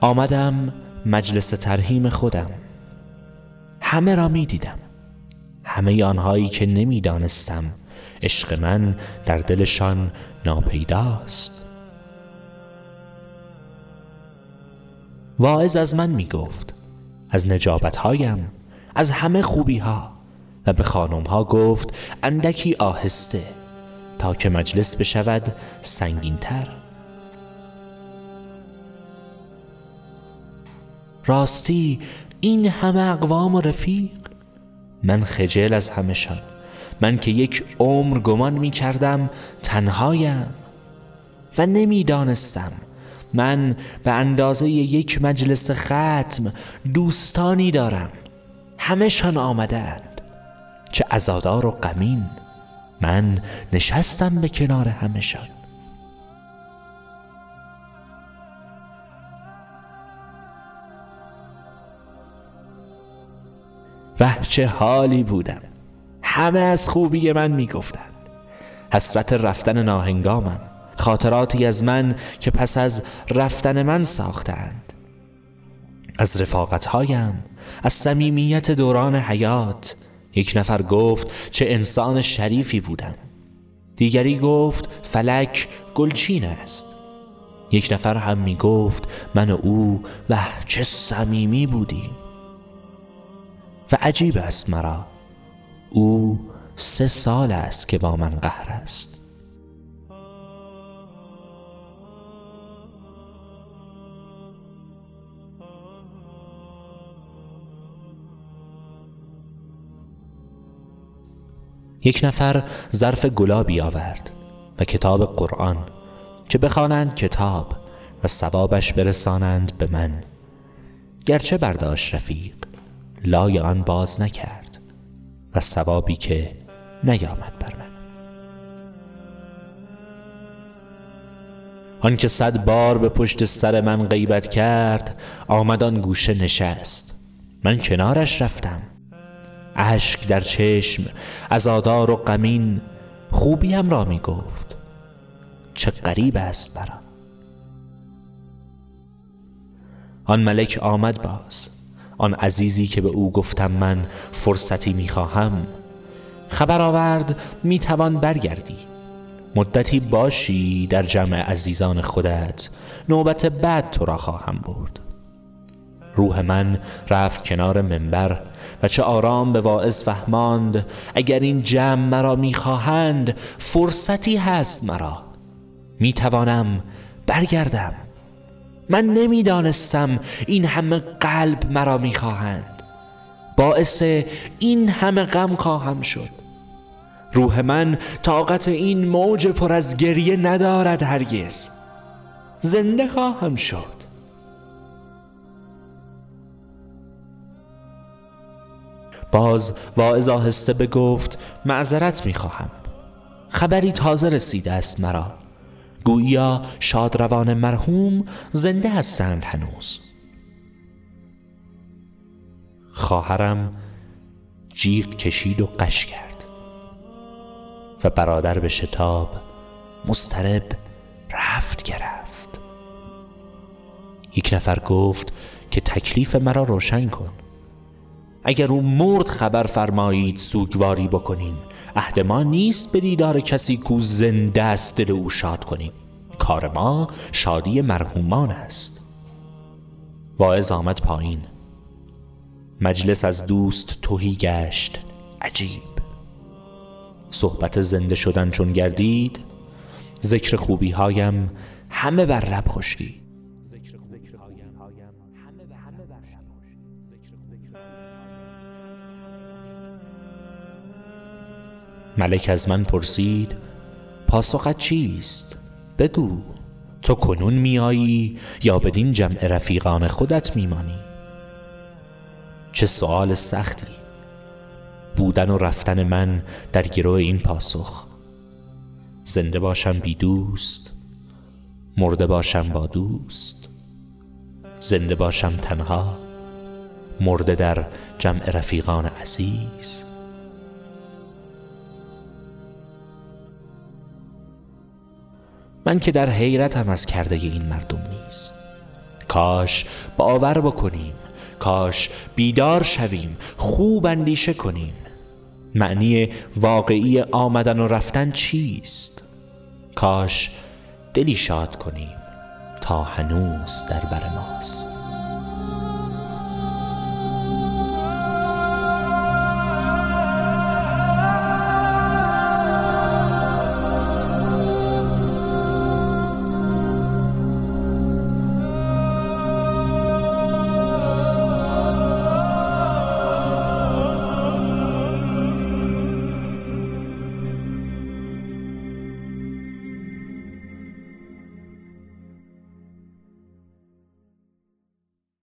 آمدم مجلس ترهیم خودم. همه را می دیدم همه آنهایی که نمی‌دانستم. عشق من در دلشان ناپیداست. واعظ از من می گفت از نجابت هایم از همه خوبی ها و به خانم ها گفت اندکی آهسته. تا که مجلس بشود سنگین تر راستی این همه اقوام و رفیق؟ من خجل از همشان من که یک عمر گمان می کردم تنهایم و نمی‌دانستم. من به اندازه یک مجلس ختم دوستانی دارم. همشان آمدند چه ازادار و غمین. من نشستم به کنار همشان و چه حالی بودم. همه از خوبی من می‌گفتند. حسرت رفتن ناهنگامم خاطراتی از من که پس از رفتن من ساختند. از رفاقتهایم از صمیمیت دوران حیات یک نفر گفت چه انسان شریفی بودم. دیگری گفت فلک گلچین است. یک نفر هم می گفت من و او و چه صمیمی بودیم. و عجیب است مرا او سه سال است که با من قهر است. یک نفر ظرف گلابی آورد و کتاب قرآن که بخوانند کتاب و ثوابش برسانند به من. گرچه برداشت رفیق لای آن باز نکرد و ثوابی که نیامد بر من. آن که صد بار به پشت سر من غیبت کرد آمد آن گوشه نشست. من کنارش رفتم. اشک در چشم ازادار و غمین خوبیم را می گفت. چه غریب است برا آن ملک آمد باز. آن عزیزی که به او گفتم من فرصتی می‌خواهم خبر آورد می‌توان برگردی. مدتی باشی در جمع عزیزان خودت. نوبت بعد تو را خواهم برد. روح من رفت کنار منبر. و چه آرام به واعظ فهماند اگر این جمع مرا می‌خواهند فرصتی هست مرا. می‌توانم برگردم. من نمی‌دانستم این همه قلب مرا می‌خواهند. باعث این همه غم خواهم شد. روح من طاقت این موج پر از گریه ندارد هرگز. زنده خواهم شد. باز واعظ آهسته بگفت معذرت می‌خواهم. خبری تازه رسیده است مرا. گویا شادروان مرحوم زنده هستند هنوز. خواهرم جیغ کشید و قش کرد و برادر به شتاب مسترب رفت گرفت یک نفر گفت که تکلیف مرا روشن کن. اگر او مرد خبر فرمایید سوگواری بکنیم. عهد ما نیست به دیدار کسی کو زنده است دل او شاد کنیم. کار ما شادی مرحومان است. واعظ آمد پایین. مجلس از دوست توهی گشت. عجیب. صحبت زنده شدن چون گردید ذکر خوبی هایم همه بر رب خشکی ملک از من پرسید پاسخت چیست؟ بگو. تو کنون میایی یا بدین جمع رفیقان خودت میمانی؟ چه سوال سختی. بودن و رفتن من در گروه این پاسخ. زنده باشم بی دوست مرده باشم با دوست. زنده باشم تنها مرده در جمع رفیقان عزیز. من که در حیرتم از کرده این مردم نیست. کاش باور بکنیم کاش بیدار شویم خوب اندیشه کنیم. معنی واقعی آمدن و رفتن چیست؟ کاش دلی شاد کنیم تا هنوز در بر ماست.